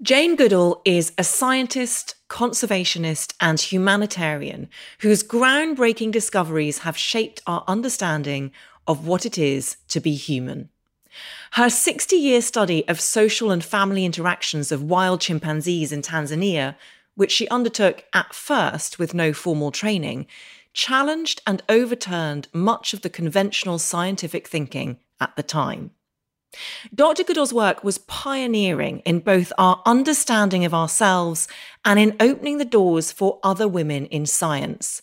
Jane Goodall is a scientist, conservationist, and humanitarian whose groundbreaking discoveries have shaped our understanding of what it is to be human. Her 60 year study of social and family interactions of wild chimpanzees in Tanzania, which she undertook at first with no formal training, challenged and overturned much of the conventional scientific thinking at the time. Dr. Goodall's work was pioneering in both our understanding of ourselves and in opening the doors for other women in science.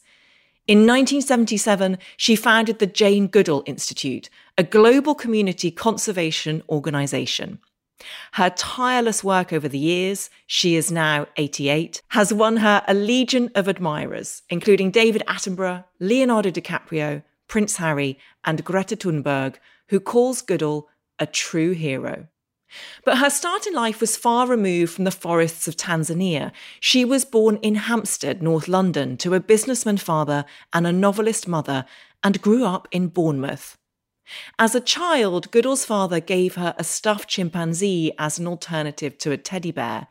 In 1977, she founded the Jane Goodall Institute, a global community conservation organization. Her tireless work over the years, she is now 88, has won her a legion of admirers, including David Attenborough, Leonardo DiCaprio, Prince Harry, and Greta Thunberg, who calls Goodall a true hero. But her start in life was far removed from the forests of Tanzania. She was born in Hampstead, North London, to a businessman father and a novelist mother, and grew up in Bournemouth. As a child, Goodall's father gave her a stuffed chimpanzee as an alternative to a teddy bear.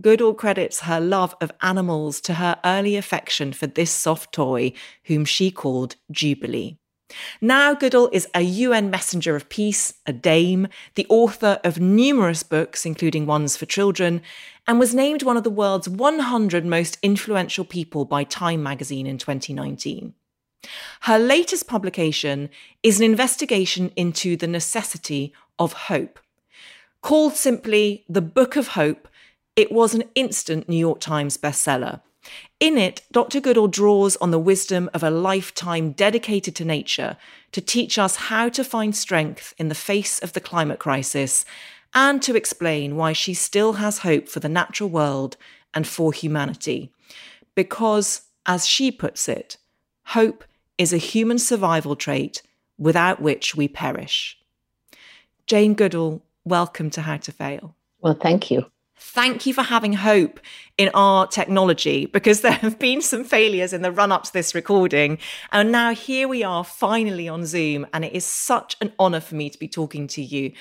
Goodall credits her love of animals to her early affection for this soft toy, whom she called Jubilee. Now Goodall is a UN messenger of peace, a dame, the author of numerous books, including ones for children, and was named one of the world's 100 most influential people by Time magazine in 2019. Her latest publication is an investigation into the necessity of hope. Called simply The Book of Hope, it was an instant New York Times bestseller. In it, Dr. Goodall draws on the wisdom of a lifetime dedicated to nature to teach us how to find strength in the face of the climate crisis and to explain why she still has hope for the natural world and for humanity. Because, as she puts it, hope is a human survival trait without which we perish. Jane Goodall, welcome to How to Fail. Well, thank you. Thank you for having hope in our technology because there have been some failures in the run up to this recording. And now here we are finally on Zoom, and it is such an honor for me to be talking to you.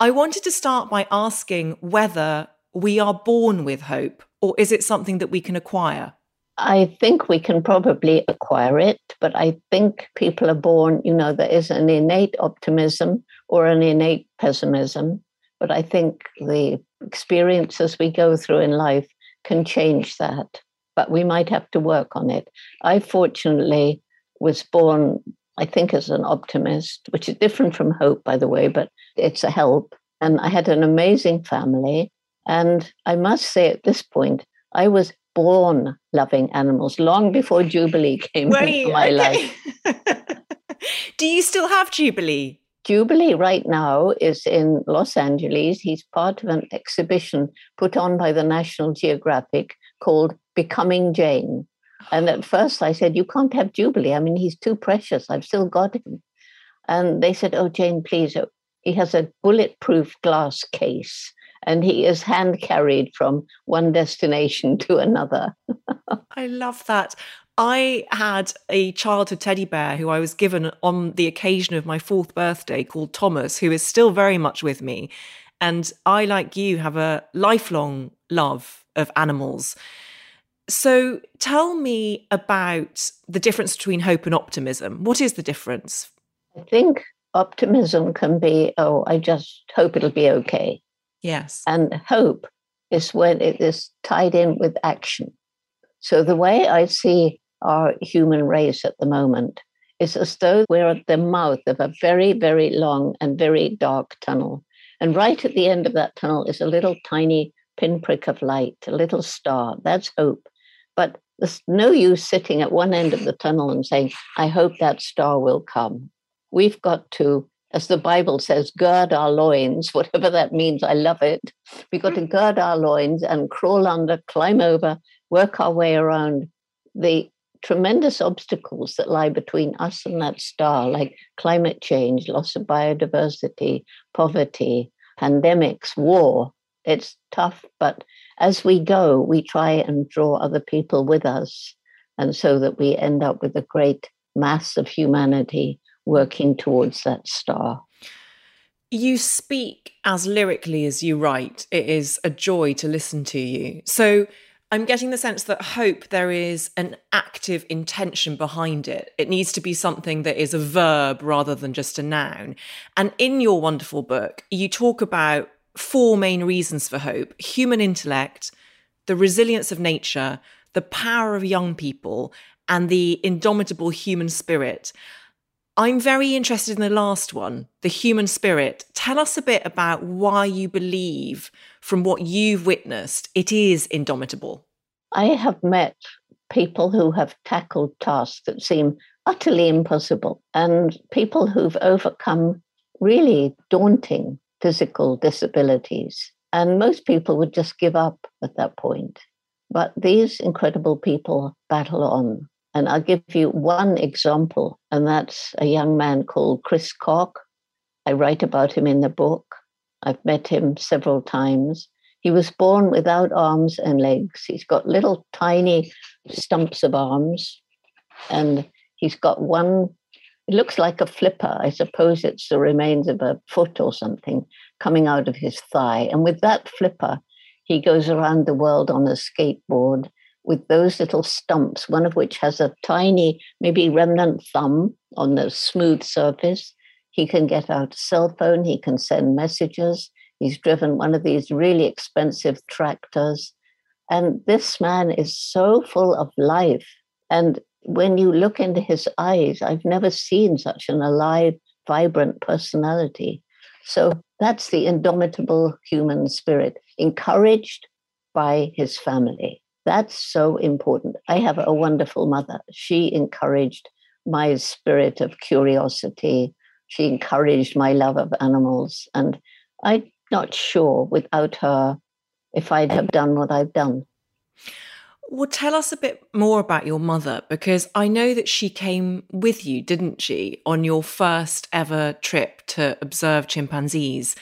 I wanted to start by asking whether we are born with hope or is it something that we can acquire? I think we can probably acquire it, but I think people are born, you know, there is an innate optimism or an innate pessimism. But I think the experiences we go through in life can change that. But we might have to work on it. I fortunately was born, I think, as an optimist, which is different from hope, by the way, but it's a help. And I had an amazing family. And I must say at this point, I was born loving animals long before Jubilee came into my okay. life. Do you still have Jubilee? Jubilee right now is in Los Angeles. He's part of an exhibition put on by the National Geographic called Becoming Jane. And at first I said, You can't have Jubilee. I mean, he's too precious. I've still got him. And they said, Oh, Jane, please. Oh, he has a bulletproof glass case and he is hand carried from one destination to another. I love that. I had a childhood teddy bear who I was given on the occasion of my fourth birthday called Thomas, who is still very much with me. And I, like you, have a lifelong love of animals. So tell me about the difference between hope and optimism. What is the difference? I think optimism can be, oh, I just hope it'll be okay. Yes. And hope is when it is tied in with action. So the way I see our human race at the moment is as though we're at the mouth of a very, very long and very dark tunnel. And right at the end of that tunnel is a little tiny pinprick of light, a little star. That's hope. But there's no use sitting at one end of the tunnel and saying, I hope that star will come. We've got to, as the Bible says, gird our loins, whatever that means. I love it. We've got to mm. gird our loins and crawl under, climb over, work our way around the tremendous obstacles that lie between us and that star, like climate change, loss of biodiversity, poverty, pandemics, war. It's tough, but as we go, we try and draw other people with us. And so that we end up with a great mass of humanity working towards that star. You speak as lyrically as you write. It is a joy to listen to you. So I'm getting the sense that hope, there is an active intention behind it. It needs to be something that is a verb rather than just a noun. And in your wonderful book, you talk about four main reasons for hope human intellect, the resilience of nature, the power of young people, and the indomitable human spirit. I'm very interested in the last one, the human spirit. Tell us a bit about why you believe, from what you've witnessed, it is indomitable. I have met people who have tackled tasks that seem utterly impossible and people who've overcome really daunting physical disabilities. And most people would just give up at that point. But these incredible people battle on. And I'll give you one example, and that's a young man called Chris Koch. I write about him in the book. I've met him several times. He was born without arms and legs. He's got little tiny stumps of arms, and he's got one it looks like a flipper. I suppose it's the remains of a foot or something coming out of his thigh. And with that flipper, he goes around the world on a skateboard with those little stumps, one of which has a tiny, maybe remnant thumb on the smooth surface. He can get out a cell phone, he can send messages. He's driven one of these really expensive tractors. And this man is so full of life. And when you look into his eyes, I've never seen such an alive, vibrant personality. So that's the indomitable human spirit, encouraged by his family. That's so important. I have a wonderful mother. She encouraged my spirit of curiosity. She encouraged my love of animals. And I'm not sure without her if I'd have done what I've done. Well, tell us a bit more about your mother because I know that she came with you, didn't she, on your first ever trip to observe chimpanzees.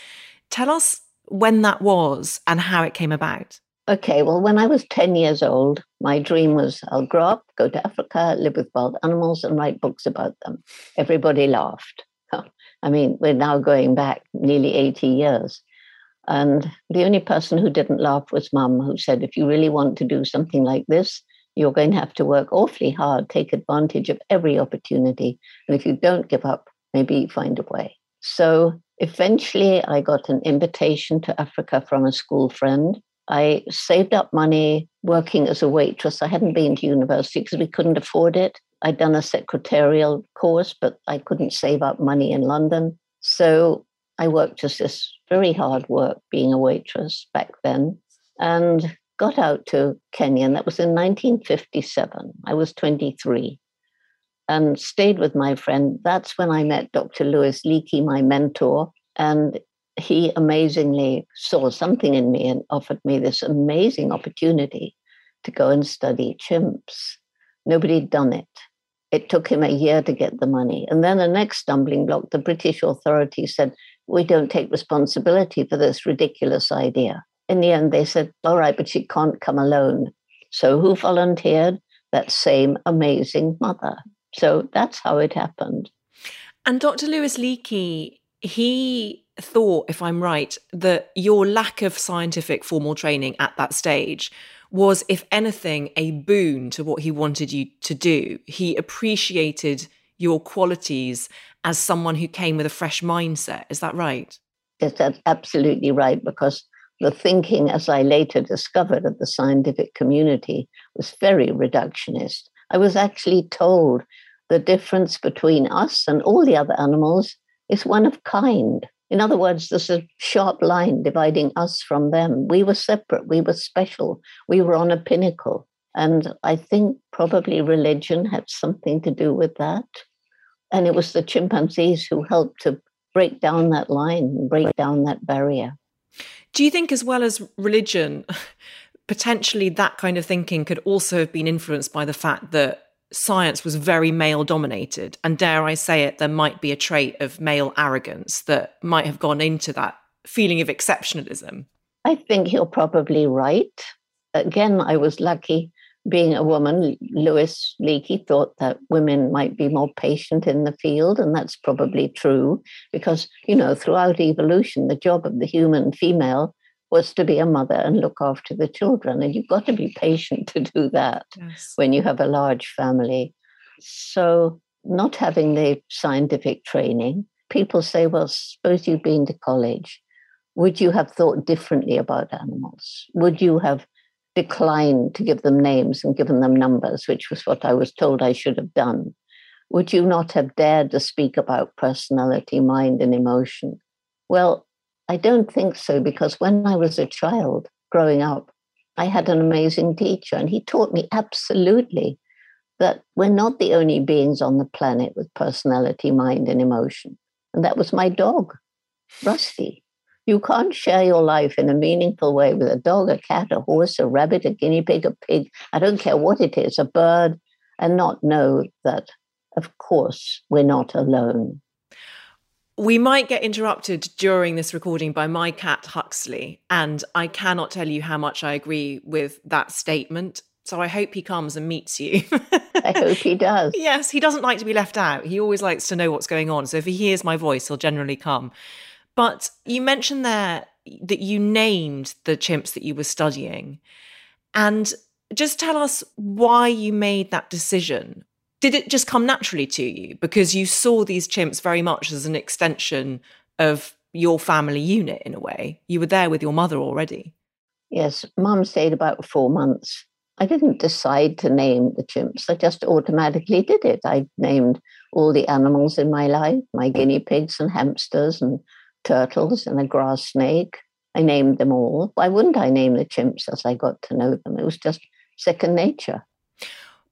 Tell us when that was and how it came about. Okay, well, when I was 10 years old, my dream was I'll grow up, go to Africa, live with wild animals, and write books about them. Everybody laughed. I mean, we're now going back nearly 80 years. And the only person who didn't laugh was mum, who said, if you really want to do something like this, you're going to have to work awfully hard, take advantage of every opportunity. And if you don't give up, maybe find a way. So eventually, I got an invitation to Africa from a school friend. I saved up money working as a waitress. I hadn't been to university because we couldn't afford it. I'd done a secretarial course, but I couldn't save up money in London. So I worked just this very hard work being a waitress back then and got out to Kenya. And that was in 1957. I was 23 and stayed with my friend. That's when I met Dr. Louis Leakey, my mentor. And he amazingly saw something in me and offered me this amazing opportunity to go and study chimps. Nobody had done it. It took him a year to get the money. And then the next stumbling block, the British authorities said, we don't take responsibility for this ridiculous idea. In the end, they said, all right, but she can't come alone. So who volunteered? That same amazing mother. So that's how it happened. And Dr. Louis Leakey, he thought, if I'm right, that your lack of scientific formal training at that stage was, if anything, a boon to what he wanted you to do. He appreciated your qualities as someone who came with a fresh mindset. Is that right? Yes, that's absolutely right, because the thinking, as I later discovered, of the scientific community was very reductionist. I was actually told the difference between us and all the other animals is one of kind. In other words, there's a sharp line dividing us from them. We were separate, we were special, we were on a pinnacle. And I think probably religion had something to do with that. And it was the chimpanzees who helped to break down that line, break down that barrier. Do you think, as well as religion, potentially that kind of thinking could also have been influenced by the fact that science was very male dominated? And dare I say it, there might be a trait of male arrogance that might have gone into that feeling of exceptionalism. I think you're probably right. Again, I was lucky being a woman, Louis Leakey thought that women might be more patient in the field, and that's probably true because, you know, throughout evolution, the job of the human female was to be a mother and look after the children. And you've got to be patient to do that yes. when you have a large family. So, not having the scientific training, people say, well, suppose you've been to college. Would you have thought differently about animals? Would you have declined to give them names and given them numbers, which was what I was told I should have done, would you not have dared to speak about personality, mind, and emotion? Well, I don't think so, because when I was a child growing up, I had an amazing teacher, and he taught me absolutely that we're not the only beings on the planet with personality, mind, and emotion. And that was my dog, Rusty. You can't share your life in a meaningful way with a dog, a cat, a horse, a rabbit, a guinea pig, a pig, I don't care what it is, a bird, and not know that, of course, we're not alone. We might get interrupted during this recording by my cat Huxley, and I cannot tell you how much I agree with that statement. So I hope he comes and meets you. I hope he does. Yes, he doesn't like to be left out. He always likes to know what's going on. So if he hears my voice, he'll generally come. But you mentioned there that you named the chimps that you were studying. And just tell us why you made that decision. Did it just come naturally to you because you saw these chimps very much as an extension of your family unit in a way? You were there with your mother already. Yes, mum stayed about four months. I didn't decide to name the chimps, I just automatically did it. I named all the animals in my life my guinea pigs and hamsters and turtles and a grass snake. I named them all. Why wouldn't I name the chimps as I got to know them? It was just second nature.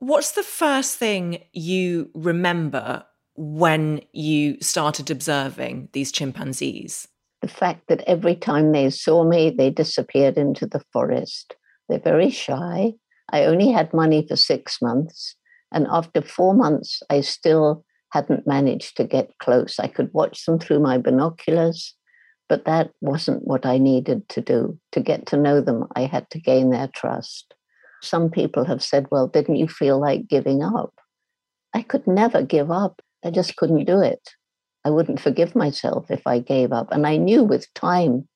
What's the first thing you remember when you started observing these chimpanzees? The fact that every time they saw me, they disappeared into the forest. They're very shy. I only had money for six months. And after four months, I still hadn't managed to get close. I could watch them through my binoculars, but that wasn't what I needed to do. To get to know them, I had to gain their trust. Some people have said, Well, didn't you feel like giving up? I could never give up. I just couldn't do it. I wouldn't forgive myself if I gave up. And I knew with time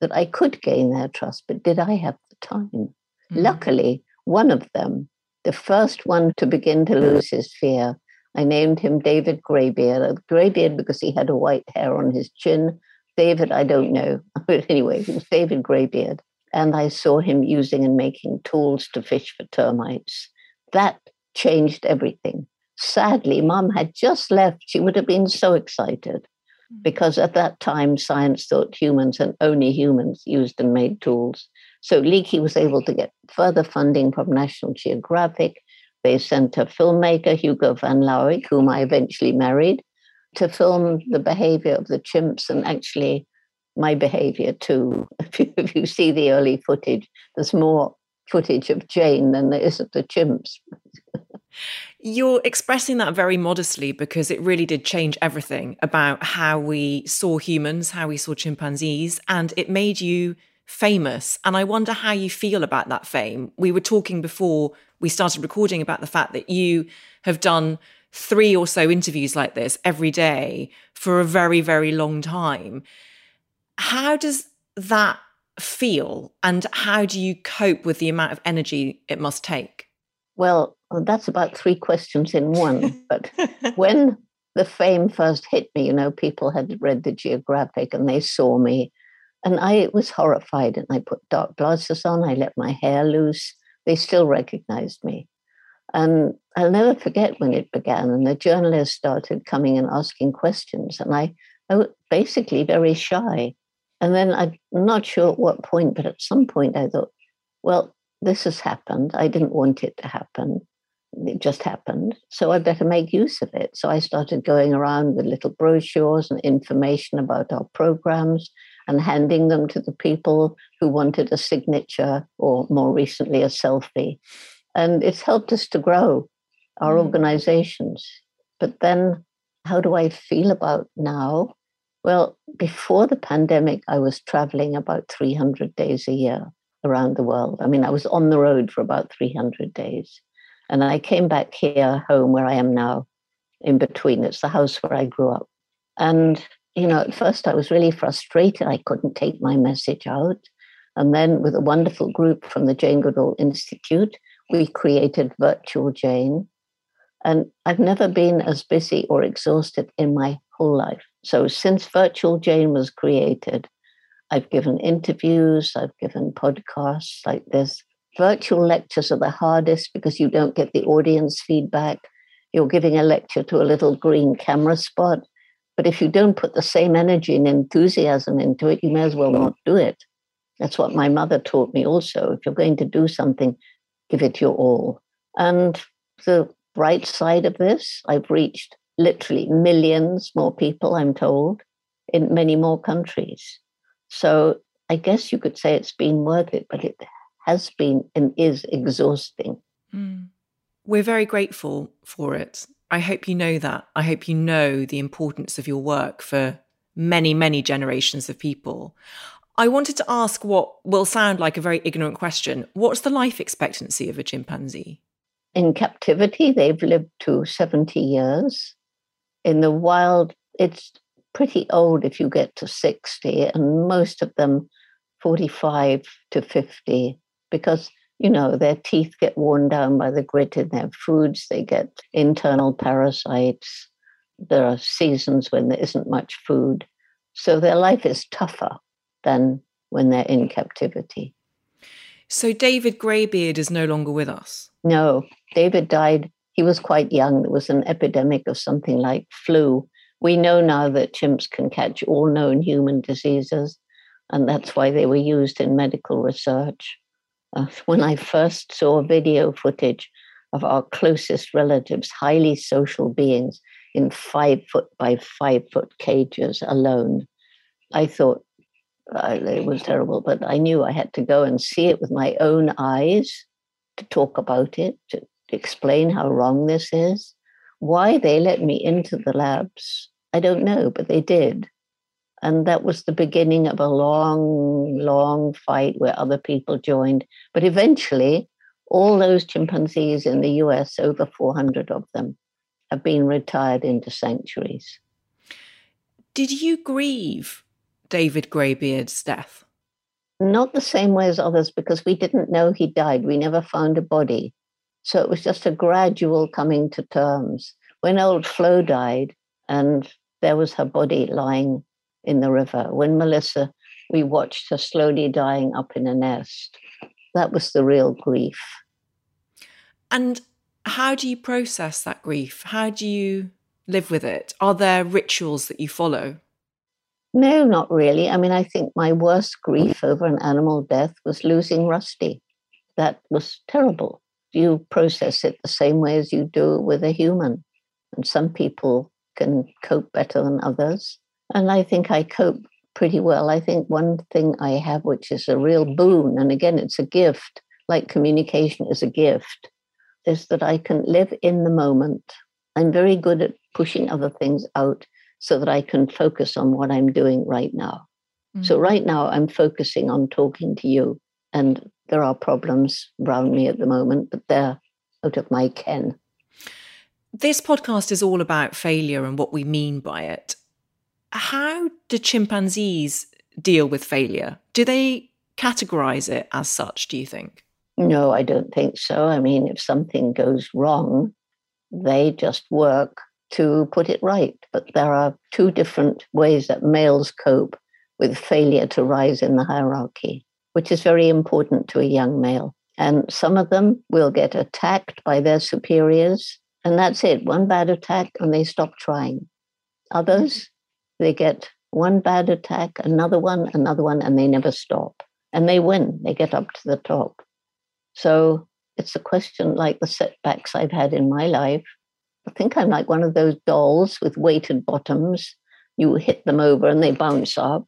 that I could gain their trust, but did I have the time? Mm-hmm. Luckily, one of them, the first one to begin to lose his fear, I named him David Greybeard. Greybeard because he had a white hair on his chin. David, I don't know. But anyway, he was David Greybeard. And I saw him using and making tools to fish for termites. That changed everything. Sadly, mom had just left. She would have been so excited hmm. because at that time, science thought humans and only humans used and made tools. So Leakey was able to get further funding from National Geographic they sent a filmmaker, Hugo van Lawick, whom I eventually married, to film the behavior of the chimps and actually my behavior too. If you, if you see the early footage, there's more footage of Jane than there is of the chimps. You're expressing that very modestly because it really did change everything about how we saw humans, how we saw chimpanzees, and it made you famous. And I wonder how you feel about that fame. We were talking before we started recording about the fact that you have done three or so interviews like this every day for a very, very long time. How does that feel? And how do you cope with the amount of energy it must take? Well, that's about three questions in one. But when the fame first hit me, you know, people had read the Geographic and they saw me. And I was horrified. And I put dark glasses on, I let my hair loose. They still recognized me. And I'll never forget when it began. And the journalists started coming and asking questions. And I, I was basically very shy. And then I'm not sure at what point, but at some point I thought, well, this has happened. I didn't want it to happen. It just happened. So I better make use of it. So I started going around with little brochures and information about our programs and handing them to the people who wanted a signature or more recently a selfie. And it's helped us to grow our mm. organizations. But then, how do I feel about now? Well, before the pandemic, I was traveling about 300 days a year around the world. I mean, I was on the road for about 300 days. And I came back here home where I am now, in between. It's the house where I grew up. And, you know, at first I was really frustrated. I couldn't take my message out. And then, with a wonderful group from the Jane Goodall Institute, we created Virtual Jane. And I've never been as busy or exhausted in my whole life. So, since Virtual Jane was created, I've given interviews, I've given podcasts like this. Virtual lectures are the hardest because you don't get the audience feedback. You're giving a lecture to a little green camera spot. But if you don't put the same energy and enthusiasm into it, you may as well not do it. That's what my mother taught me also. If you're going to do something, give it your all. And the bright side of this, I've reached literally millions more people, I'm told, in many more countries. So I guess you could say it's been worth it, but it has been and is exhausting. Mm. We're very grateful for it. I hope you know that. I hope you know the importance of your work for many, many generations of people. I wanted to ask what will sound like a very ignorant question. What's the life expectancy of a chimpanzee? In captivity, they've lived to 70 years. In the wild, it's pretty old if you get to 60, and most of them 45 to 50, because, you know, their teeth get worn down by the grit in their foods, they get internal parasites. There are seasons when there isn't much food. So their life is tougher than when they're in captivity. So David Greybeard is no longer with us? No, David died. He was quite young. There was an epidemic of something like flu we know now that chimps can catch all known human diseases, and that's why they were used in medical research. Uh, when I first saw video footage of our closest relatives, highly social beings, in five foot by five foot cages alone, I thought uh, it was terrible, but I knew I had to go and see it with my own eyes to talk about it, to explain how wrong this is. Why they let me into the labs I don't know, but they did. And that was the beginning of a long, long fight where other people joined. But eventually, all those chimpanzees in the US, over 400 of them, have been retired into sanctuaries. Did you grieve David Greybeard's death? Not the same way as others because we didn't know he died. We never found a body. So it was just a gradual coming to terms. When old Flo died, and there was her body lying in the river. When Melissa, we watched her slowly dying up in a nest. That was the real grief. And how do you process that grief? How do you live with it? Are there rituals that you follow? No, not really. I mean, I think my worst grief over an animal death was losing Rusty. That was terrible. You process it the same way as you do with a human. And some people can cope better than others. And I think I cope pretty well. I think one thing I have, which is a real boon, and again, it's a gift, like communication is a gift, is that I can live in the moment. I'm very good at pushing other things out so that I can focus on what I'm doing right now. Mm-hmm. So, right now, I'm focusing on talking to you, and there are problems around me at the moment, but they're out of my ken. This podcast is all about failure and what we mean by it. How do chimpanzees deal with failure? Do they categorize it as such, do you think? No, I don't think so. I mean, if something goes wrong, they just work to put it right. But there are two different ways that males cope with failure to rise in the hierarchy, which is very important to a young male. And some of them will get attacked by their superiors, and that's it one bad attack, and they stop trying. Others, they get one bad attack, another one, another one, and they never stop. And they win, they get up to the top. So it's a question like the setbacks I've had in my life. I think I'm like one of those dolls with weighted bottoms. You hit them over and they bounce up,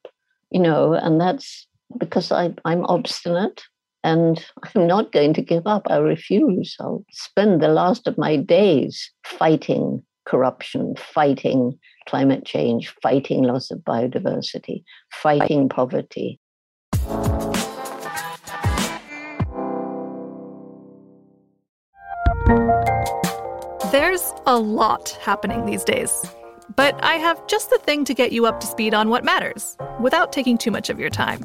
you know, and that's because I, I'm obstinate and I'm not going to give up. I refuse. I'll spend the last of my days fighting corruption, fighting climate change, fighting loss of biodiversity, fighting poverty. There's a lot happening these days. But I have just the thing to get you up to speed on what matters without taking too much of your time.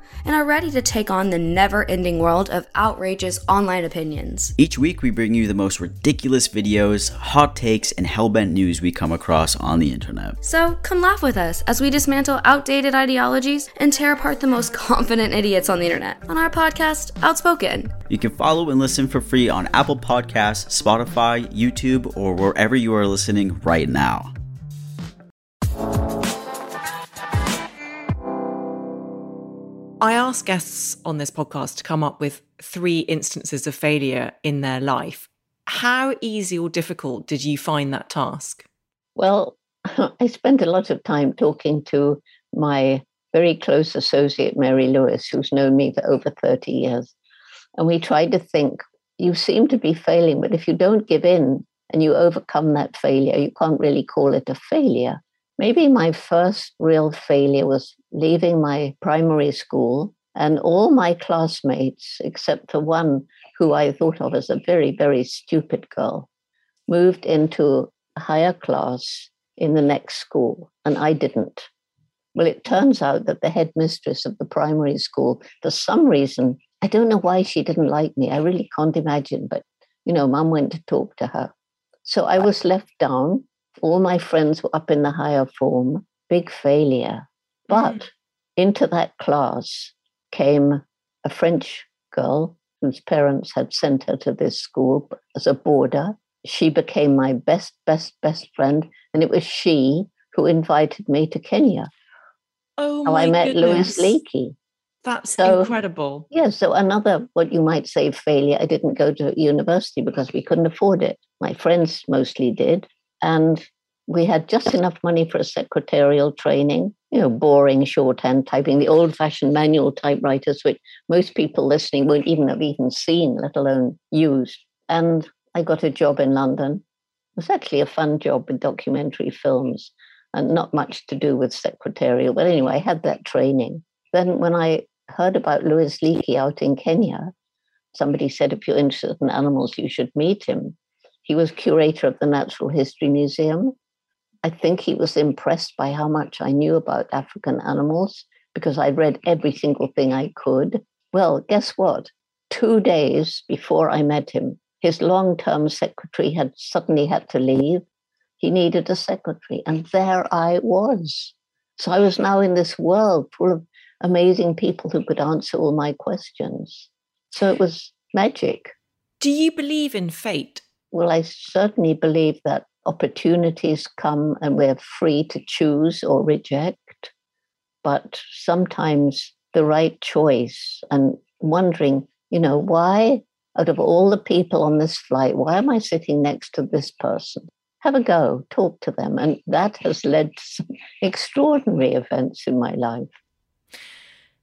and are ready to take on the never ending world of outrageous online opinions. Each week, we bring you the most ridiculous videos, hot takes, and hellbent news we come across on the internet. So come laugh with us as we dismantle outdated ideologies and tear apart the most confident idiots on the internet on our podcast, Outspoken. You can follow and listen for free on Apple Podcasts, Spotify, YouTube, or wherever you are listening right now. I ask guests on this podcast to come up with three instances of failure in their life. How easy or difficult did you find that task? Well, I spent a lot of time talking to my very close associate, Mary Lewis, who's known me for over 30 years. And we tried to think you seem to be failing, but if you don't give in and you overcome that failure, you can't really call it a failure. Maybe my first real failure was leaving my primary school, and all my classmates, except for one who I thought of as a very, very stupid girl, moved into higher class in the next school, and I didn't. Well, it turns out that the headmistress of the primary school, for some reason, I don't know why she didn't like me. I really can't imagine, but you know, mum went to talk to her. So I was left down all my friends were up in the higher form, big failure. But mm. into that class came a French girl whose parents had sent her to this school as a boarder. She became my best, best, best friend. And it was she who invited me to Kenya. Oh, how I met goodness. Louis Leakey. That's so, incredible. Yeah, so another, what you might say, failure. I didn't go to university because we couldn't afford it. My friends mostly did. And we had just enough money for a secretarial training, you know, boring shorthand typing, the old fashioned manual typewriters, which most people listening won't even have even seen, let alone used. And I got a job in London. It was actually a fun job with documentary films and not much to do with secretarial. But anyway, I had that training. Then when I heard about Louis Leakey out in Kenya, somebody said, if you're interested in animals, you should meet him. He was curator of the Natural History Museum. I think he was impressed by how much I knew about African animals because I'd read every single thing I could. Well, guess what? Two days before I met him, his long term secretary had suddenly had to leave. He needed a secretary, and there I was. So I was now in this world full of amazing people who could answer all my questions. So it was magic. Do you believe in fate? Well, I certainly believe that opportunities come and we're free to choose or reject. But sometimes the right choice and wondering, you know, why out of all the people on this flight, why am I sitting next to this person? Have a go, talk to them. And that has led to some extraordinary events in my life.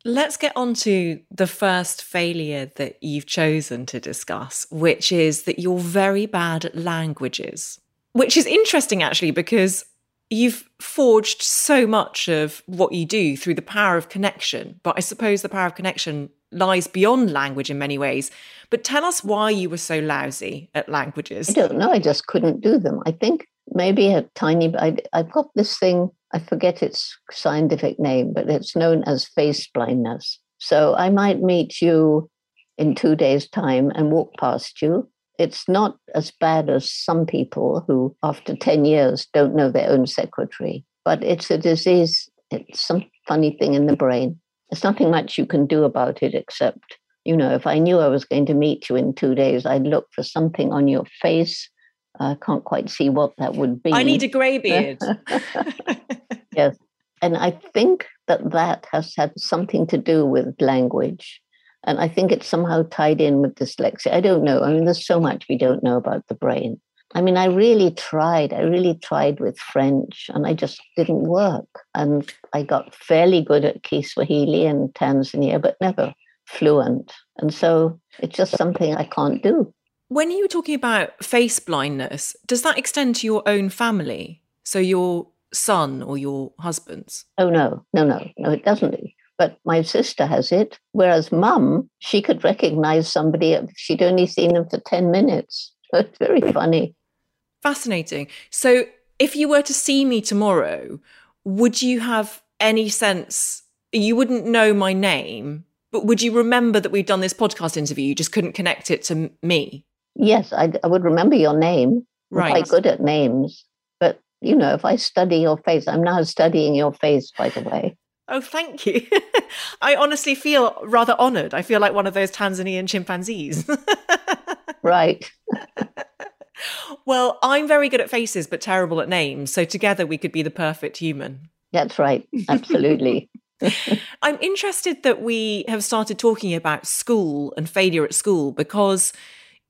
Let's get on to the first failure that you've chosen to discuss, which is that you're very bad at languages, which is interesting actually, because you've forged so much of what you do through the power of connection. But I suppose the power of connection lies beyond language in many ways. But tell us why you were so lousy at languages. I don't know. I just couldn't do them. I think maybe a tiny, I, I've got this thing, I forget its scientific name, but it's known as face blindness. So I might meet you in two days' time and walk past you. It's not as bad as some people who, after 10 years, don't know their own secretary, but it's a disease, it's some funny thing in the brain. There's nothing much you can do about it except, you know, if I knew I was going to meet you in two days, I'd look for something on your face. I can't quite see what that would be. I need a grey beard. yes. And I think that that has had something to do with language. And I think it's somehow tied in with dyslexia. I don't know. I mean, there's so much we don't know about the brain. I mean, I really tried. I really tried with French and I just didn't work. And I got fairly good at Kiswahili and Tanzania, but never fluent. And so it's just something I can't do. When you were talking about face blindness, does that extend to your own family? So your son or your husband's? Oh, no, no, no, no, it doesn't. But my sister has it. Whereas mum, she could recognize somebody if she'd only seen them for 10 minutes. So it's very funny. Fascinating. So, if you were to see me tomorrow, would you have any sense? You wouldn't know my name, but would you remember that we've done this podcast interview? You just couldn't connect it to me. Yes, I, I would remember your name. I'm Right. quite good at names. But, you know, if I study your face, I'm now studying your face, by the way. Oh, thank you. I honestly feel rather honored. I feel like one of those Tanzanian chimpanzees. Right. well, I'm very good at faces, but terrible at names. So together we could be the perfect human. That's right. Absolutely. I'm interested that we have started talking about school and failure at school because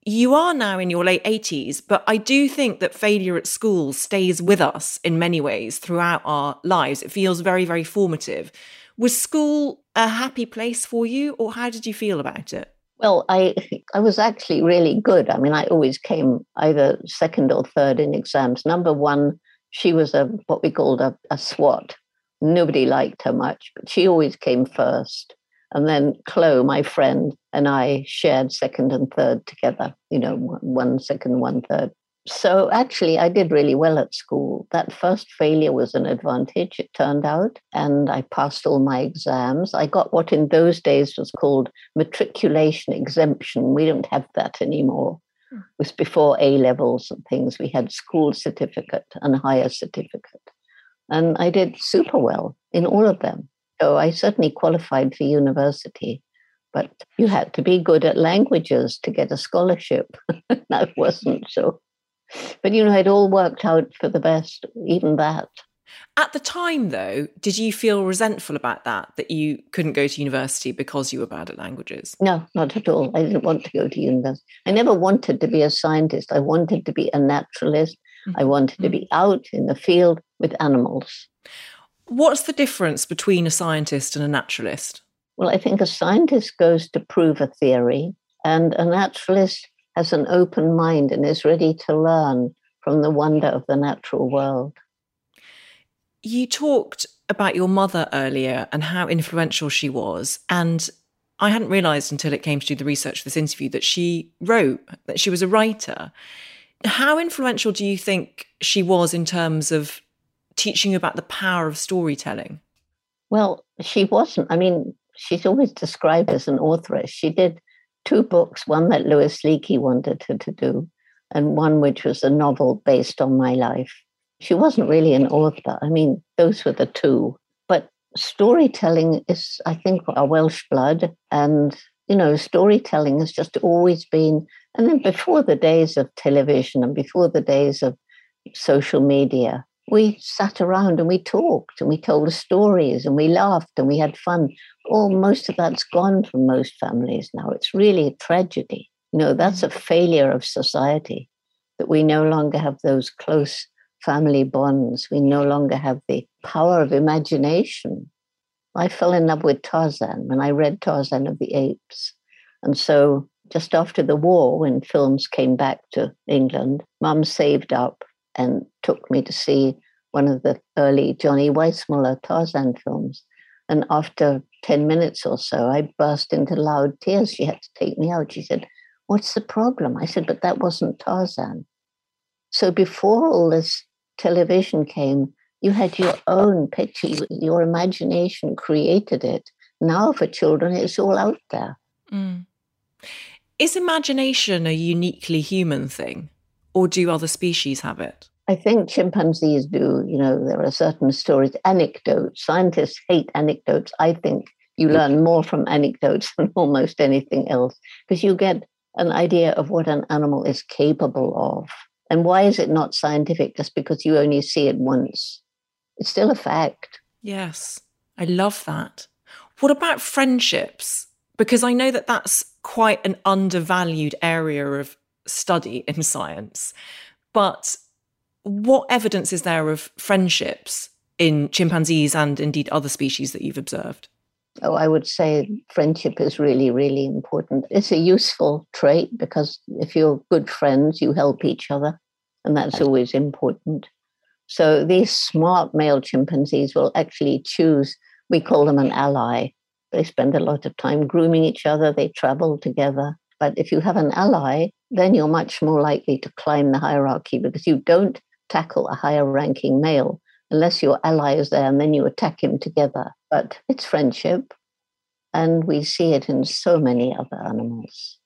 you are now in your late 80s, but I do think that failure at school stays with us in many ways throughout our lives. It feels very, very formative. Was school a happy place for you, or how did you feel about it? Well, I I was actually really good. I mean, I always came either second or third in exams. Number one, she was a what we called a, a SWAT. Nobody liked her much, but she always came first. And then Chloe, my friend, and I shared second and third together. You know, one second, one third. So actually, I did really well at school. That first failure was an advantage, it turned out, and I passed all my exams. I got what in those days was called matriculation exemption. We don't have that anymore. Hmm. It was before A levels and things. We had school certificate and higher certificate. And I did super well in all of them. So I certainly qualified for university, but you had to be good at languages to get a scholarship. that wasn't so. But you know, it all worked out for the best, even that. At the time, though, did you feel resentful about that, that you couldn't go to university because you were bad at languages? No, not at all. I didn't want to go to university. I never wanted to be a scientist. I wanted to be a naturalist. Mm-hmm. I wanted to be mm-hmm. out in the field with animals. What's the difference between a scientist and a naturalist? Well, I think a scientist goes to prove a theory, and a naturalist has an open mind and is ready to learn from the wonder of the natural world. You talked about your mother earlier and how influential she was. And I hadn't realized until it came to do the research for this interview that she wrote, that she was a writer. How influential do you think she was in terms of teaching you about the power of storytelling? Well, she wasn't. I mean, she's always described as an authoress. She did two books one that Louis Leakey wanted her to do, and one which was a novel based on my life. She wasn't really an author. I mean, those were the two. But storytelling is, I think, our Welsh blood. And, you know, storytelling has just always been, and then before the days of television and before the days of social media. We sat around and we talked and we told stories and we laughed and we had fun. Oh, most of that's gone from most families now. It's really a tragedy. You know, that's a mm. failure of society that we no longer have those close family bonds. We no longer have the power of imagination. I fell in love with Tarzan when I read Tarzan of the Apes. And so, just after the war, when films came back to England, mum saved up and took me to see one of the early Johnny Weissmuller Tarzan films. And after 10 minutes or so, I burst into loud tears. She had to take me out. She said, What's the problem? I said, But that wasn't Tarzan. So before all this television came, you had your own picture, your imagination created it. Now for children, it's all out there. Mm. Is imagination a uniquely human thing, or do other species have it? I think chimpanzees do. You know, there are certain stories, anecdotes. Scientists hate anecdotes. I think you learn more from anecdotes than almost anything else because you get an idea of what an animal is capable of. And why is it not scientific just because you only see it once? It's still a fact. Yes, I love that. What about friendships? Because I know that that's quite an undervalued area of study in science. But what evidence is there of friendships in chimpanzees and indeed other species that you've observed? Oh, I would say friendship is really, really important. It's a useful trait because if you're good friends, you help each other, and that's always important. So these smart male chimpanzees will actually choose, we call them an ally. They spend a lot of time grooming each other, they travel together. But if you have an ally, then you're much more likely to climb the hierarchy because you don't tackle a higher ranking male unless your ally is there and then you attack him together. But it's friendship. And we see it in so many other animals.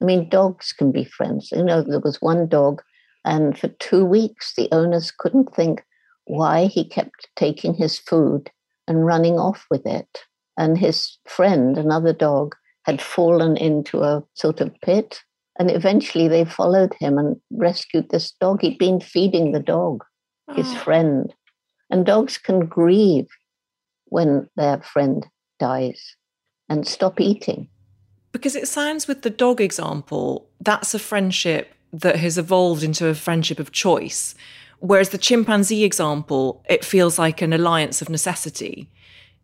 I mean, dogs can be friends. You know, there was one dog and for two weeks, the owners couldn't think why he kept taking his food and running off with it. And his friend, another dog, had fallen into a sort of pit. And eventually they followed him and rescued this dog. He'd been feeding the dog, oh. his ah. friend. And dogs can grieve when their friend dies and stop eating. Because it sounds with the dog example, that's a friendship that has evolved into a friendship of choice. Whereas the chimpanzee example, it feels like an alliance of necessity.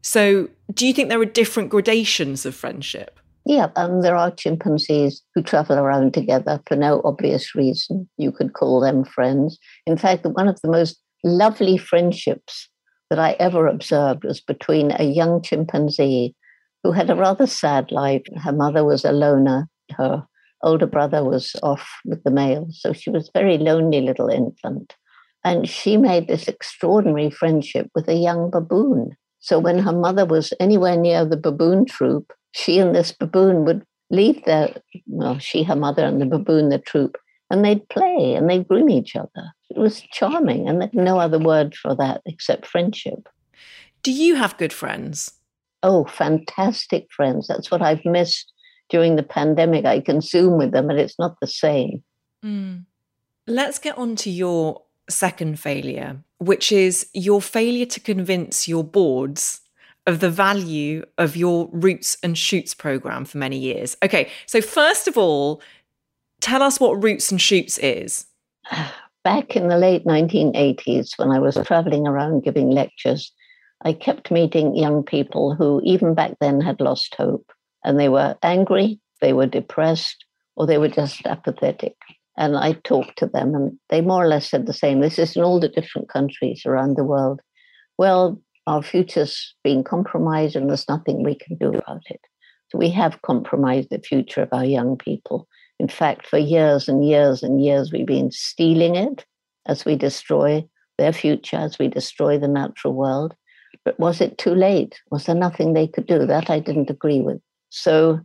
So, do you think there are different gradations of friendship? Yeah, um, there are chimpanzees who travel around together for no obvious reason. You could call them friends. In fact, one of the most lovely friendships that I ever observed was between a young chimpanzee who had a rather sad life. Her mother was a loner. Her older brother was off with the male. So she was a very lonely little infant. And she made this extraordinary friendship with a young baboon. So when her mother was anywhere near the baboon troop, she and this baboon would leave their, well, she, her mother, and the baboon, the troop, and they'd play and they'd groom each other. It was charming, and there's no other word for that except friendship. Do you have good friends? Oh, fantastic friends. That's what I've missed during the pandemic. I can Zoom with them, and it's not the same. Mm. Let's get on to your second failure, which is your failure to convince your boards of the value of your Roots and Shoots program for many years. Okay, so first of all, tell us what Roots and Shoots is. Back in the late 1980s, when I was traveling around giving lectures, I kept meeting young people who, even back then, had lost hope and they were angry, they were depressed, or they were just apathetic. And I talked to them, and they more or less said the same. This is in all the different countries around the world. Well, our future's being compromised, and there's nothing we can do about it. So we have compromised the future of our young people. In fact, for years and years and years, we've been stealing it as we destroy their future, as we destroy the natural world. But was it too late? Was there nothing they could do? That I didn't agree with. So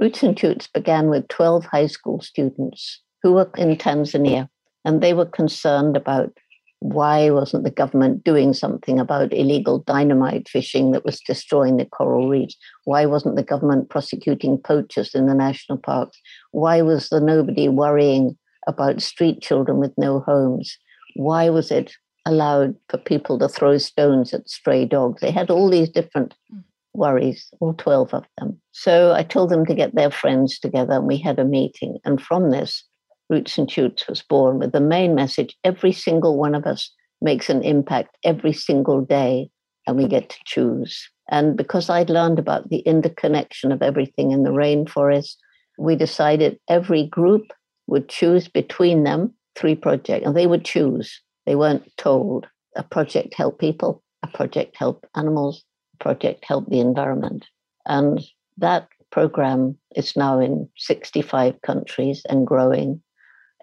Roots and Shoots began with 12 high school students who were in Tanzania, and they were concerned about why wasn't the government doing something about illegal dynamite fishing that was destroying the coral reefs? Why wasn't the government prosecuting poachers in the national parks? Why was there nobody worrying about street children with no homes? why was it allowed for people to throw stones at stray dogs? They had all these different hmm. worries, all 12 of them. So I told them to get their friends together and we had a meeting. And from this, Roots and Shoots was born with the main message every single one of us makes an impact every single day and we get to choose. And because I'd learned about the interconnection of everything in the rainforest, we decided every group would choose between them three projects, and they would choose. They weren't told. A project help people, a project help animals, a project help the environment. And that program is now in 65 countries and growing.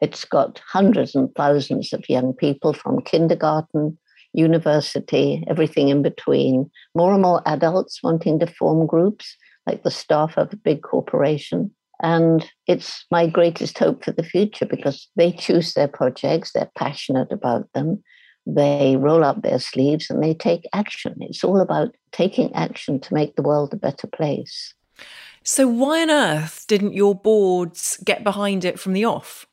It's got hundreds and thousands of young people from kindergarten university, everything in between, more and more adults wanting to form groups, like the staff of a big corporation. And it's my greatest hope for the future because they choose their projects, they're passionate about them, they roll up their sleeves and they take action. It's all about taking action to make the world a better place. So, why on earth didn't your boards get behind it from the off?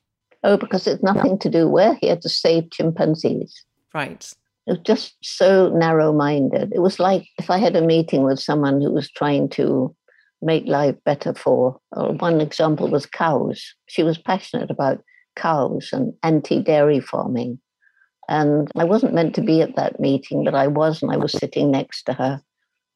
Oh, because it's nothing to do. We're here to save chimpanzees. Right. It was just so narrow minded. It was like if I had a meeting with someone who was trying to make life better for. Uh, one example was cows. She was passionate about cows and anti dairy farming. And I wasn't meant to be at that meeting, but I was, and I was sitting next to her.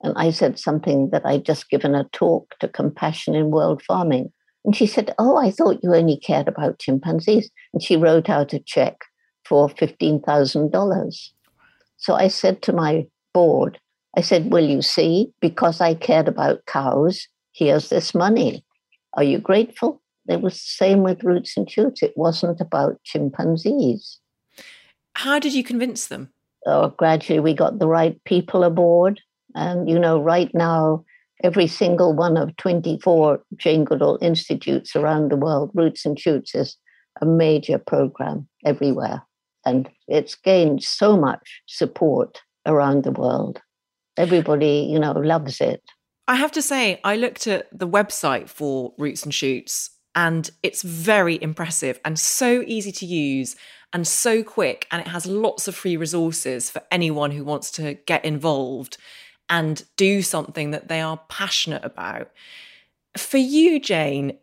And I said something that I'd just given a talk to Compassion in World Farming. And she said, Oh, I thought you only cared about chimpanzees. And she wrote out a check for $15,000. So I said to my board, I said, Will you see? Because I cared about cows, here's this money. Are you grateful? It was the same with Roots and Shoots. It wasn't about chimpanzees. How did you convince them? Oh, gradually we got the right people aboard. And, you know, right now, every single one of 24 Jane Goodall institutes around the world, Roots and Shoots is a major program everywhere. And it's gained so much support around the world. Everybody, you know, loves it. I have to say, I looked at the website for Roots and Shoots, and it's very impressive and so easy to use and so quick. And it has lots of free resources for anyone who wants to get involved and do something that they are passionate about. For you, Jane,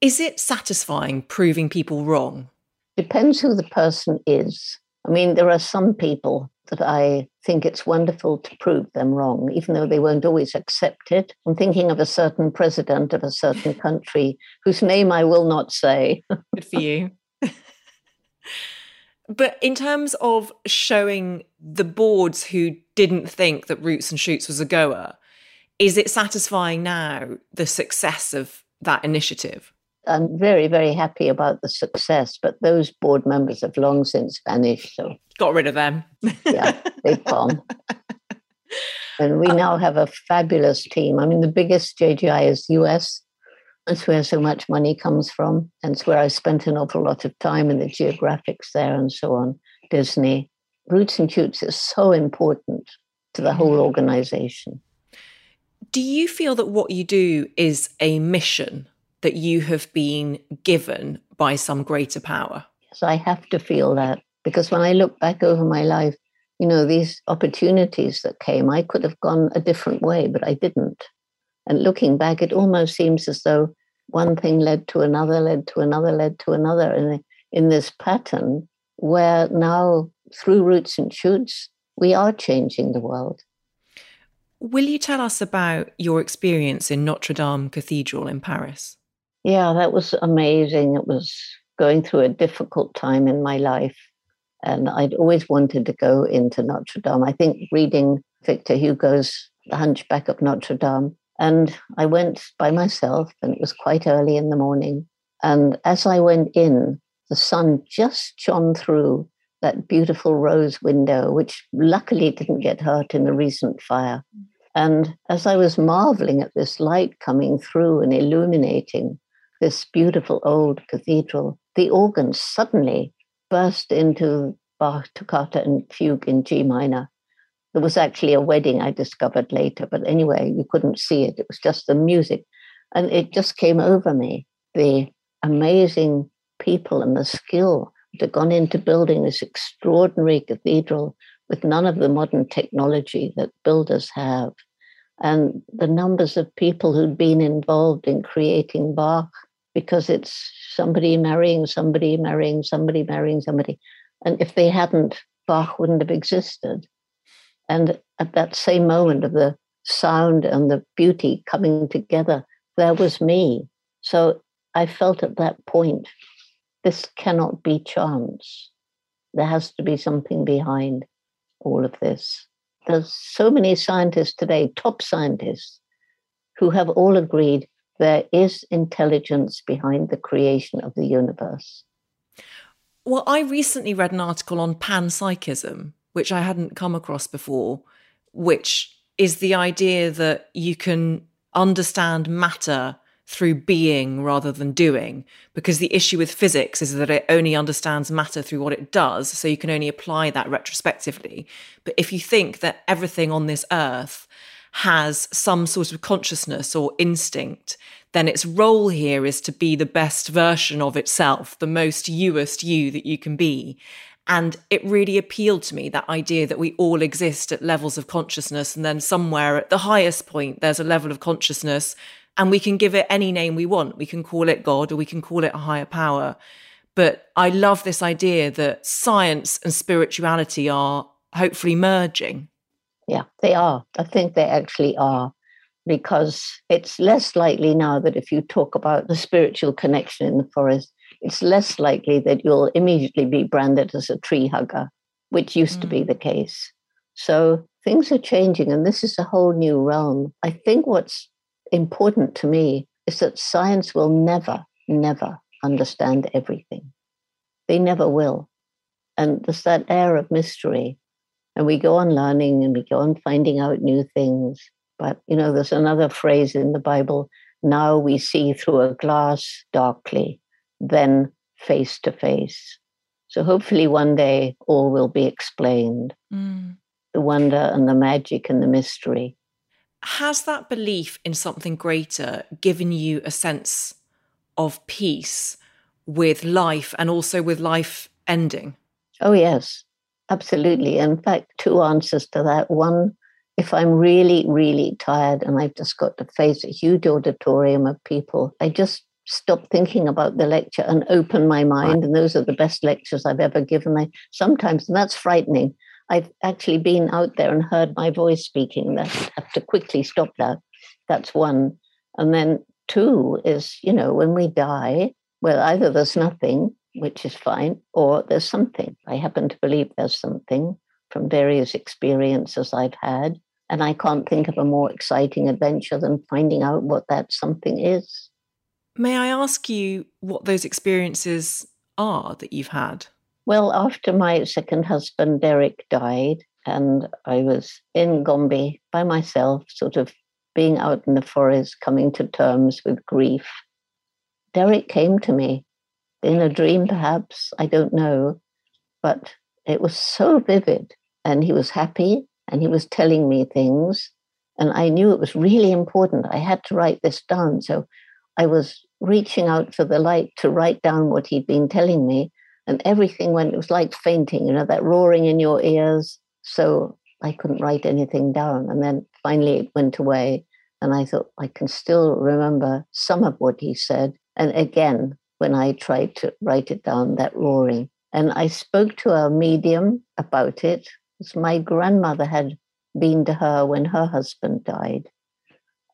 is it satisfying proving people wrong? Depends who the person is. I mean, there are some people that I think it's wonderful to prove them wrong, even though they won't always accept it. I'm thinking of a certain president of a certain country whose name I will not say. Good for you. but in terms of showing the boards who didn't think that Roots and Shoots was a goer, is it satisfying now the success of that initiative? I'm very, very happy about the success, but those board members have long since vanished. So got rid of them. yeah, big bomb. And we uh, now have a fabulous team. I mean, the biggest JGI is US. That's where so much money comes from. And it's where I spent an awful lot of time in the geographics there and so on. Disney. Roots and Shoots is so important to the whole mm. organization. Do you feel that what you do is a mission that you have been given by some greater power? Yes, I have to feel that because when I look back over my life, you know, these opportunities that came, I could have gone a different way, but I didn't. And looking back, it almost seems as though one thing led to another, led to another, led to another in, in this pattern where now, through roots and shoots, we are changing the world. Will you tell us about your experience in Notre Dame Cathedral in Paris? Yeah, that was amazing. It was going through a difficult time in my life. And I'd always wanted to go into Notre Dame. I think reading Victor Hugo's The Hunchback of Notre Dame. And I went by myself, and it was quite early in the morning. And as I went in, the sun just shone through that beautiful rose window, which luckily didn't get hurt in the recent fire. And as I was marveling at this light coming through and illuminating, this beautiful old cathedral, the organ suddenly burst into Bach toccata and fugue in G minor. There was actually a wedding I discovered later, but anyway, you couldn't see it. It was just the music. And it just came over me the amazing people and the skill had gone into building this extraordinary cathedral with none of the modern technology that builders have. And the numbers of people who'd been involved in creating Bach, because it's somebody marrying somebody, marrying somebody, marrying somebody. And if they hadn't, Bach wouldn't have existed. And at that same moment of the sound and the beauty coming together, there was me. So I felt at that point, this cannot be chance. There has to be something behind all of this. There's so many scientists today, top scientists, who have all agreed there is intelligence behind the creation of the universe. Well, I recently read an article on panpsychism, which I hadn't come across before, which is the idea that you can understand matter through being rather than doing. Because the issue with physics is that it only understands matter through what it does so you can only apply that retrospectively. But if you think that everything on this earth has some sort of consciousness or instinct then its role here is to be the best version of itself the most youest you that you can be and it really appealed to me that idea that we all exist at levels of consciousness. And then somewhere at the highest point, there's a level of consciousness and we can give it any name we want. We can call it God or we can call it a higher power. But I love this idea that science and spirituality are hopefully merging. Yeah, they are. I think they actually are because it's less likely now that if you talk about the spiritual connection in the forest, it's less likely that you'll immediately be branded as a tree hugger, which used mm. to be mm. the case. So things are changing, and this is a whole new realm. I think what's important to me is that science will never, never understand everything. They never will. And there's that air of mystery. And we go on learning and we go on finding out new things. But, you know, there's another phrase in the Bible now we see through a glass darkly, then face to face. So hopefully one day all will be explained mm. the wonder and the magic and the mystery has that belief in something greater given you a sense of peace with life and also with life ending? Oh, yes, absolutely. In fact, two answers to that. One, if I'm really, really tired and I've just got to face a huge auditorium of people, I just stop thinking about the lecture and open my mind. And those are the best lectures I've ever given. I sometimes, and that's frightening. I've actually been out there and heard my voice speaking. That have to quickly stop that. That's one. And then two is, you know, when we die, well, either there's nothing, which is fine, or there's something. I happen to believe there's something from various experiences I've had. And I can't think of a more exciting adventure than finding out what that something is. May I ask you what those experiences are that you've had? Well, after my second husband, Derek, died, and I was in Gombe by myself, sort of being out in the forest, coming to terms with grief, Derek came to me in a dream, perhaps, I don't know, but it was so vivid. And he was happy and he was telling me things. And I knew it was really important. I had to write this down. So I was reaching out for the light to write down what he'd been telling me and everything went, it was like fainting, you know, that roaring in your ears. So I couldn't write anything down. And then finally it went away. And I thought, I can still remember some of what he said. And again, when I tried to write it down, that roaring. And I spoke to a medium about it. My grandmother had been to her when her husband died.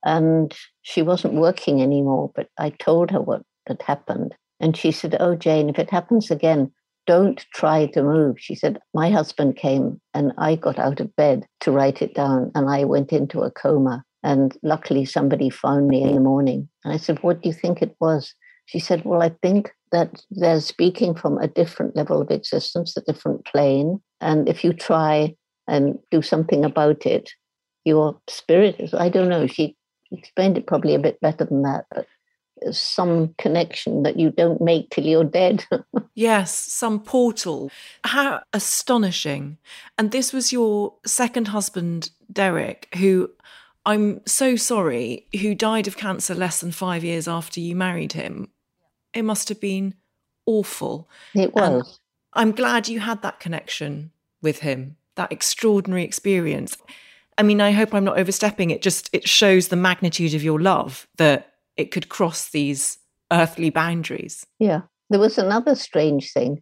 And she wasn't working anymore, but I told her what had happened. And she said, Oh, Jane, if it happens again, don't try to move. She said, My husband came and I got out of bed to write it down and I went into a coma. And luckily, somebody found me in the morning. And I said, What do you think it was? She said, Well, I think that they're speaking from a different level of existence, a different plane. And if you try and do something about it, your spirit is, I don't know, she explained it probably a bit better than that, but some connection that you don't make till you're dead. yes, some portal. How astonishing. And this was your second husband, Derek, who I'm so sorry, who died of cancer less than five years after you married him. It must have been awful. It was. I'm glad you had that connection with him, that extraordinary experience. I mean, I hope I'm not overstepping it. Just it shows the magnitude of your love that it could cross these earthly boundaries. Yeah. There was another strange thing.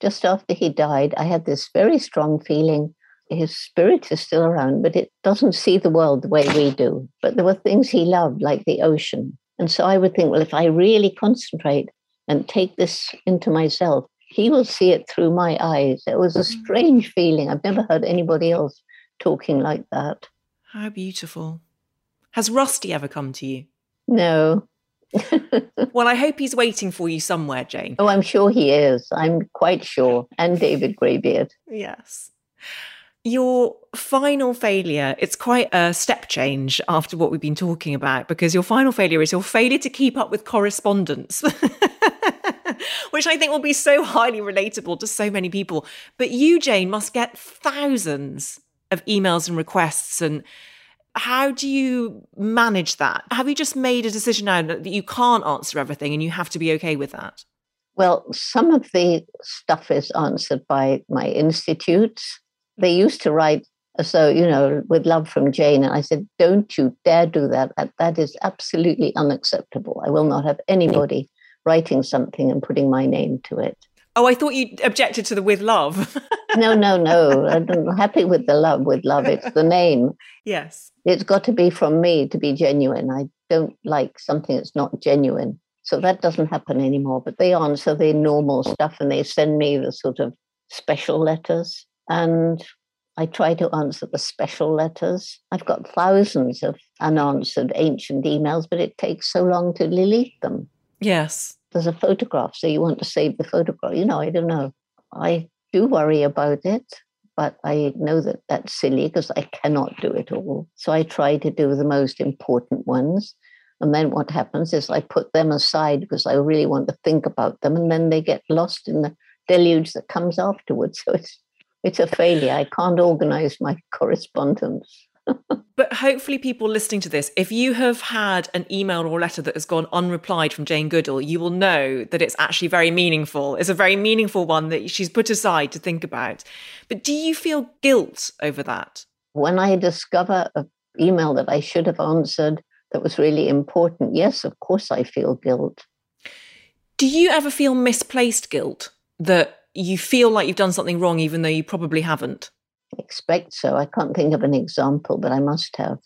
Just after he died, I had this very strong feeling his spirit is still around, but it doesn't see the world the way we do. But there were things he loved, like the ocean. And so I would think, well, if I really concentrate and take this into myself, he will see it through my eyes. It was a mm. strange feeling. I've never heard anybody else talking like that. How beautiful. Has Rusty ever come to you? No. well, I hope he's waiting for you somewhere, Jane. Oh, I'm sure he is. I'm quite sure. And David Greybeard. Yes. Your final failure, it's quite a step change after what we've been talking about because your final failure is your failure to keep up with correspondence. which I think will be so highly relatable to so many people. But you, Jane, must get thousands of emails and requests. And how do you manage that? Have you just made a decision now that you can't answer everything and you have to be okay with that? Well, some of the stuff is answered by my institutes. They used to write so you know with love from jane and i said don't you dare do that that is absolutely unacceptable i will not have anybody writing something and putting my name to it. Oh, I thought you objected to the with love. no, no, no. I'm happy with the love, with love. It's the name. Yes. It's got to be from me to be genuine. I don't like something that's not genuine. So that doesn't happen anymore. But they answer the normal stuff and they send me the sort of special letters. And I try to answer the special letters. I've got thousands of unanswered ancient emails, but it takes so long to delete them. Yes. There's a photograph, so you want to save the photograph. You know, I don't know. I do worry about it, but I know that that's silly because I cannot do it all. So I try to do the most important ones. And then what happens is I put them aside because I really want to think about them, and then they get lost in the deluge that comes afterwards. So it's it's a failure. I can't organize my correspondence but hopefully, people listening to this, if you have had an email or letter that has gone unreplied from Jane Goodall, you will know that it's actually very meaningful. It's a very meaningful one that she's put aside to think about. But do you feel guilt over that? When I discover an email that I should have answered that was really important, yes, of course, I feel guilt. Do you ever feel misplaced guilt that you feel like you've done something wrong, even though you probably haven't? Expect so. I can't think of an example, but I must have.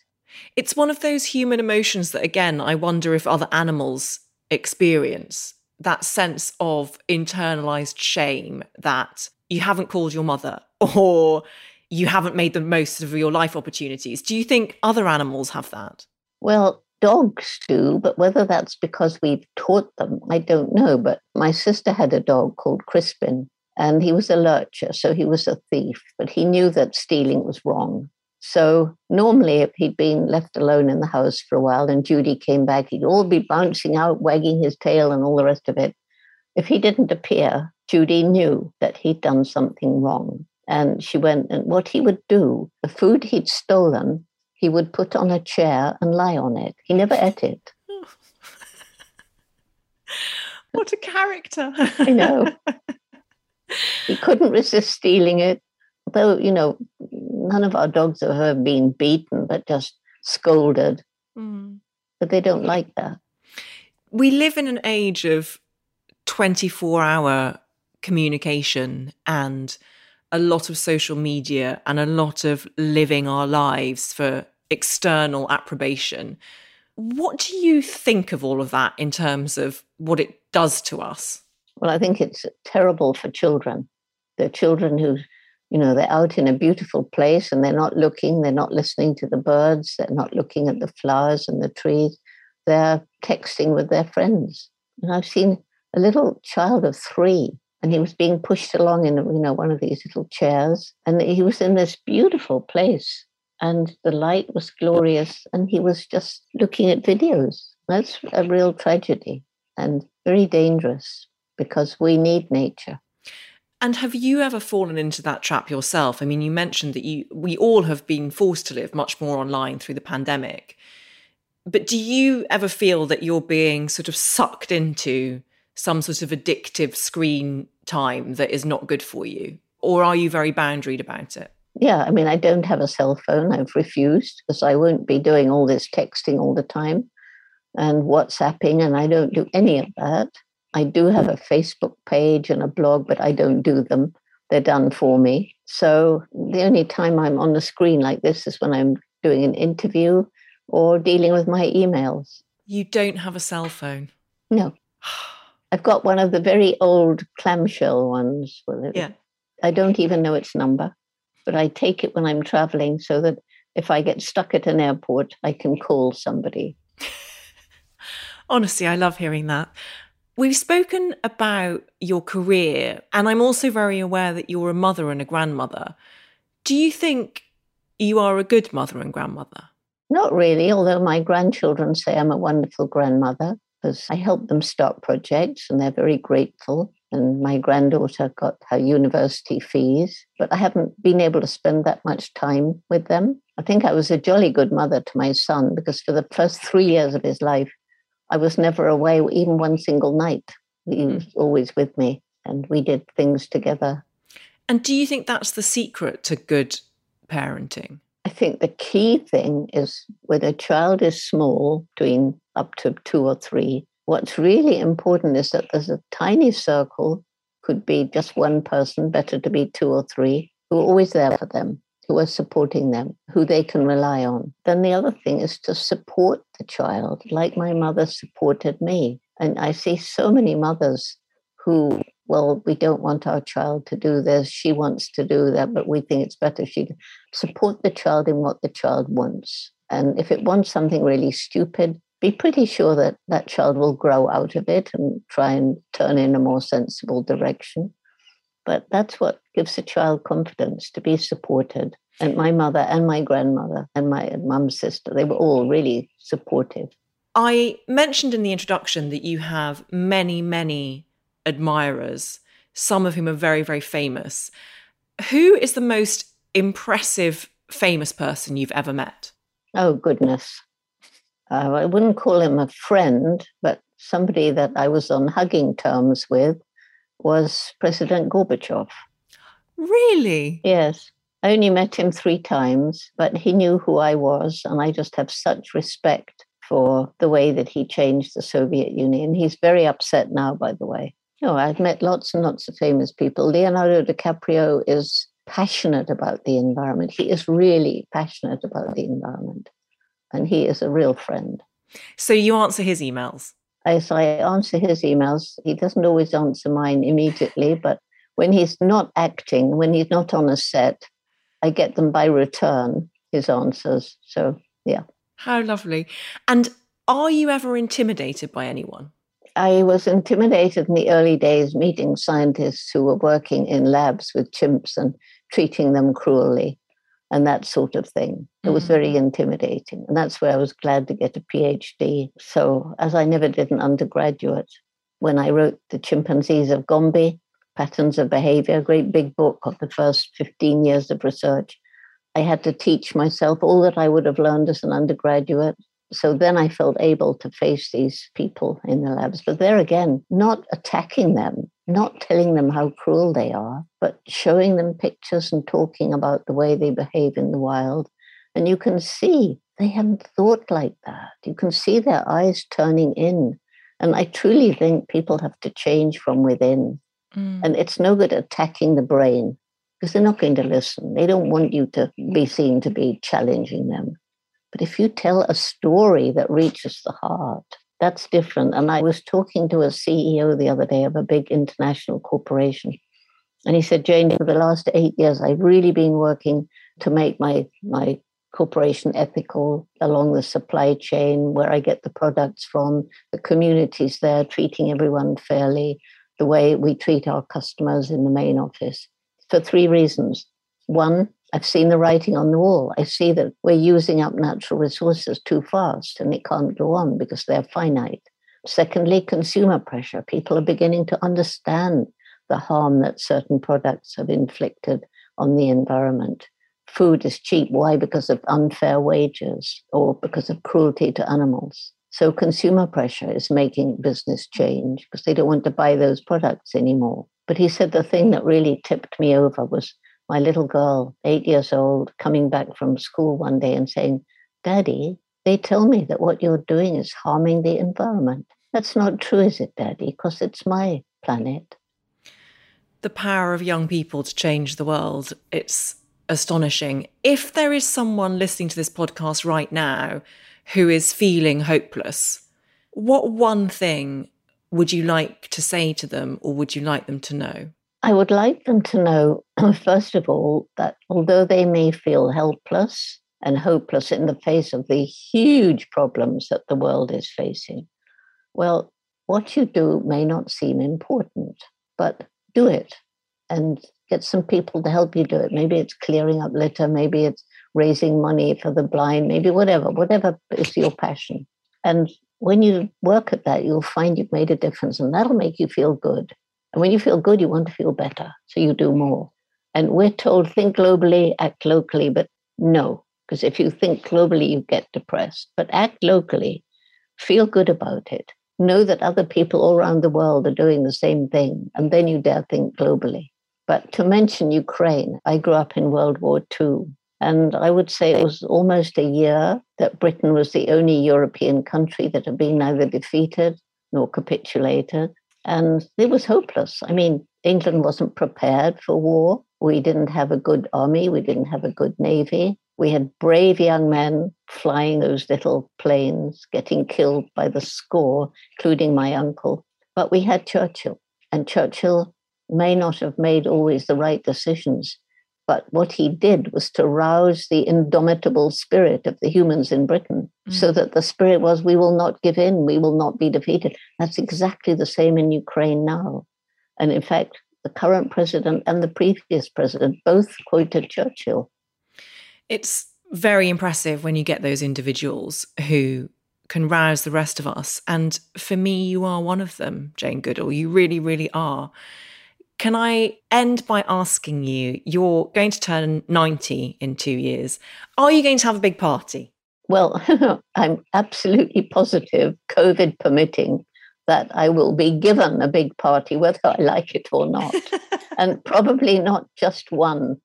It's one of those human emotions that, again, I wonder if other animals experience that sense of internalized shame that you haven't called your mother or you haven't made the most of your life opportunities. Do you think other animals have that? Well, dogs do, but whether that's because we've taught them, I don't know. But my sister had a dog called Crispin, and he was a lurcher, so he was a thief, but he knew that stealing was wrong. So normally, if he'd been left alone in the house for a while and Judy came back, he'd all be bouncing out, wagging his tail, and all the rest of it. If he didn't appear, Judy knew that he'd done something wrong. And she went, and what he would do, the food he'd stolen, he would put on a chair and lie on it. He never ate it. what a character. I know. he couldn't resist stealing it. Though, you know, none of our dogs have ever been beaten, but just scolded. Mm. But they don't like that. We live in an age of 24 hour communication and a lot of social media and a lot of living our lives for external approbation. What do you think of all of that in terms of what it does to us? Well, I think it's terrible for children. The children who, you know, they're out in a beautiful place and they're not looking, they're not listening to the birds, they're not looking at the flowers and the trees. They're texting with their friends. And I've seen a little child of three, and he was being pushed along in, you know, one of these little chairs, and he was in this beautiful place, and the light was glorious, and he was just looking at videos. That's a real tragedy and very dangerous because we need nature. And have you ever fallen into that trap yourself? I mean, you mentioned that you we all have been forced to live much more online through the pandemic. But do you ever feel that you're being sort of sucked into some sort of addictive screen time that is not good for you? Or are you very boundaried about it? Yeah, I mean, I don't have a cell phone. I've refused because I won't be doing all this texting all the time and WhatsApping, and I don't do any of that. I do have a Facebook page and a blog, but I don't do them. They're done for me. So the only time I'm on the screen like this is when I'm doing an interview or dealing with my emails. You don't have a cell phone? No. I've got one of the very old clamshell ones. Yeah. I don't even know its number, but I take it when I'm traveling so that if I get stuck at an airport, I can call somebody. Honestly, I love hearing that. We've spoken about your career, and I'm also very aware that you're a mother and a grandmother. Do you think you are a good mother and grandmother? Not really, although my grandchildren say I'm a wonderful grandmother because I help them start projects and they're very grateful. And my granddaughter got her university fees, but I haven't been able to spend that much time with them. I think I was a jolly good mother to my son because for the first three years of his life, I was never away, even one single night. He hmm. was always with me and we did things together. And do you think that's the secret to good parenting? I think the key thing is when a child is small, between up to two or three, what's really important is that there's a tiny circle, could be just one person, better to be two or three, who are always there for them, who are supporting them, who they can rely on. Then the other thing is to support the child, like my mother supported me. And I see so many mothers who well, we don't want our child to do this. She wants to do that, but we think it's better she support the child in what the child wants. And if it wants something really stupid, be pretty sure that that child will grow out of it and try and turn in a more sensible direction. But that's what gives a child confidence to be supported. And my mother and my grandmother and my mum's sister, they were all really supportive. I mentioned in the introduction that you have many, many admirers, some of whom are very, very famous. Who is the most impressive famous person you've ever met? Oh, goodness. Uh, I wouldn't call him a friend, but somebody that I was on hugging terms with was President Gorbachev. Really? Yes. I only met him three times, but he knew who I was, and I just have such respect for the way that he changed the Soviet Union. He's very upset now, by the way. No, I've met lots and lots of famous people. Leonardo DiCaprio is passionate about the environment. He is really passionate about the environment. And he is a real friend. So you answer his emails? As I answer his emails, he doesn't always answer mine immediately, but when he's not acting, when he's not on a set, I get them by return, his answers. So, yeah. How lovely. And are you ever intimidated by anyone? I was intimidated in the early days meeting scientists who were working in labs with chimps and treating them cruelly and that sort of thing. It was very mm. intimidating. And that's where I was glad to get a PhD. So, as I never did an undergraduate, when I wrote The Chimpanzees of Gombe, Patterns of Behavior, a great big book of the first 15 years of research, I had to teach myself all that I would have learned as an undergraduate so then I felt able to face these people in the labs. But there again, not attacking them, not telling them how cruel they are, but showing them pictures and talking about the way they behave in the wild. And you can see they haven't thought like that. You can see their eyes turning in. And I truly think people have to change from within. Mm. And it's no good attacking the brain because they're not going to listen. They don't want you to be seen to be challenging them. But if you tell a story that reaches the heart, that's different. And I was talking to a CEO the other day of a big international corporation. And he said, Jane, for the last eight years, I've really been working to make my, my corporation ethical along the supply chain, where I get the products from, the communities there, treating everyone fairly, the way we treat our customers in the main office, for three reasons. One, I've seen the writing on the wall. I see that we're using up natural resources too fast and it can't go on because they're finite. Secondly, consumer pressure. People are beginning to understand the harm that certain products have inflicted on the environment. Food is cheap. Why? Because of unfair wages or because of cruelty to animals. So, consumer pressure is making business change because they don't want to buy those products anymore But he said the thing that really tipped me over was my little girl, eight years old, coming back from school one day and saying, Daddy, they tell me that what you're doing is harming the environment. That's not true, is it, Daddy? Because it's my planet. The power of young people to change the world. It's astonishing. If there is someone listening to this podcast right now who is feeling hopeless, what one thing would you like to say to them or would you like them to know? I would like them to know, first of all, that although they may feel helpless and hopeless in the face of the huge problems that the world is facing, well, what you do may not seem important, but do it and get some people to help you do it. Maybe it's clearing up litter, maybe it's raising money for the blind, maybe whatever, whatever is your passion. And when you work at that, you'll find you've made a difference and that'll make you feel good. And when you feel good, you want to feel better. So you do more. And we're told think globally, act locally, but no, because if you think globally, you get depressed. But act locally, feel good about it. Know that other people all around the world are doing the same thing. And then you dare think globally. But to mention Ukraine, I grew up in World War II. And I would say it was almost a year that Britain was the only European country that had been neither defeated nor capitulated. And it was hopeless. I mean, England wasn't prepared for war. We didn't have a good army. We didn't have a good navy. We had brave young men flying those little planes, getting killed by the score, including my uncle. But we had Churchill, and Churchill may not have made always the right decisions, but what he did was to rouse the indomitable spirit of the humans in Britain mm. so that the spirit was, we will not give in, we will not be defeated. That's exactly the same in Ukraine now. And in fact, the current president and the previous president both quoted Churchill. It's very impressive when you get those individuals who can rouse the rest of us. And for me, you are one of them, Jane Goodall. You really, really are. Can I end by asking you, you're going to turn 90 in two years. Are you going to have a big party? Well, I'm absolutely positive, COVID permitting, that I will be given a big party, whether I like it or not. and probably not just one.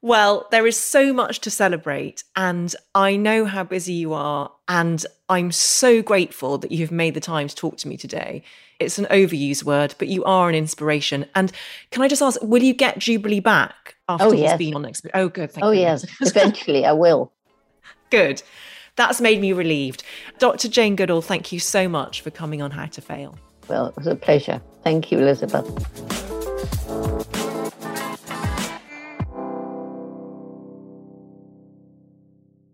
Well, there is so much to celebrate, and I know how busy you are, and I'm so grateful that you've made the time to talk to me today. It's an overused word, but you are an inspiration. And can I just ask, will you get Jubilee back after oh, yes. he's been on next? Oh, good. oh, you. yes. Eventually, I will. Good. That's made me relieved. Dr. Jane Goodall, thank you so much for coming on How to Fail. Well, it was a pleasure. Thank you, Elizabeth.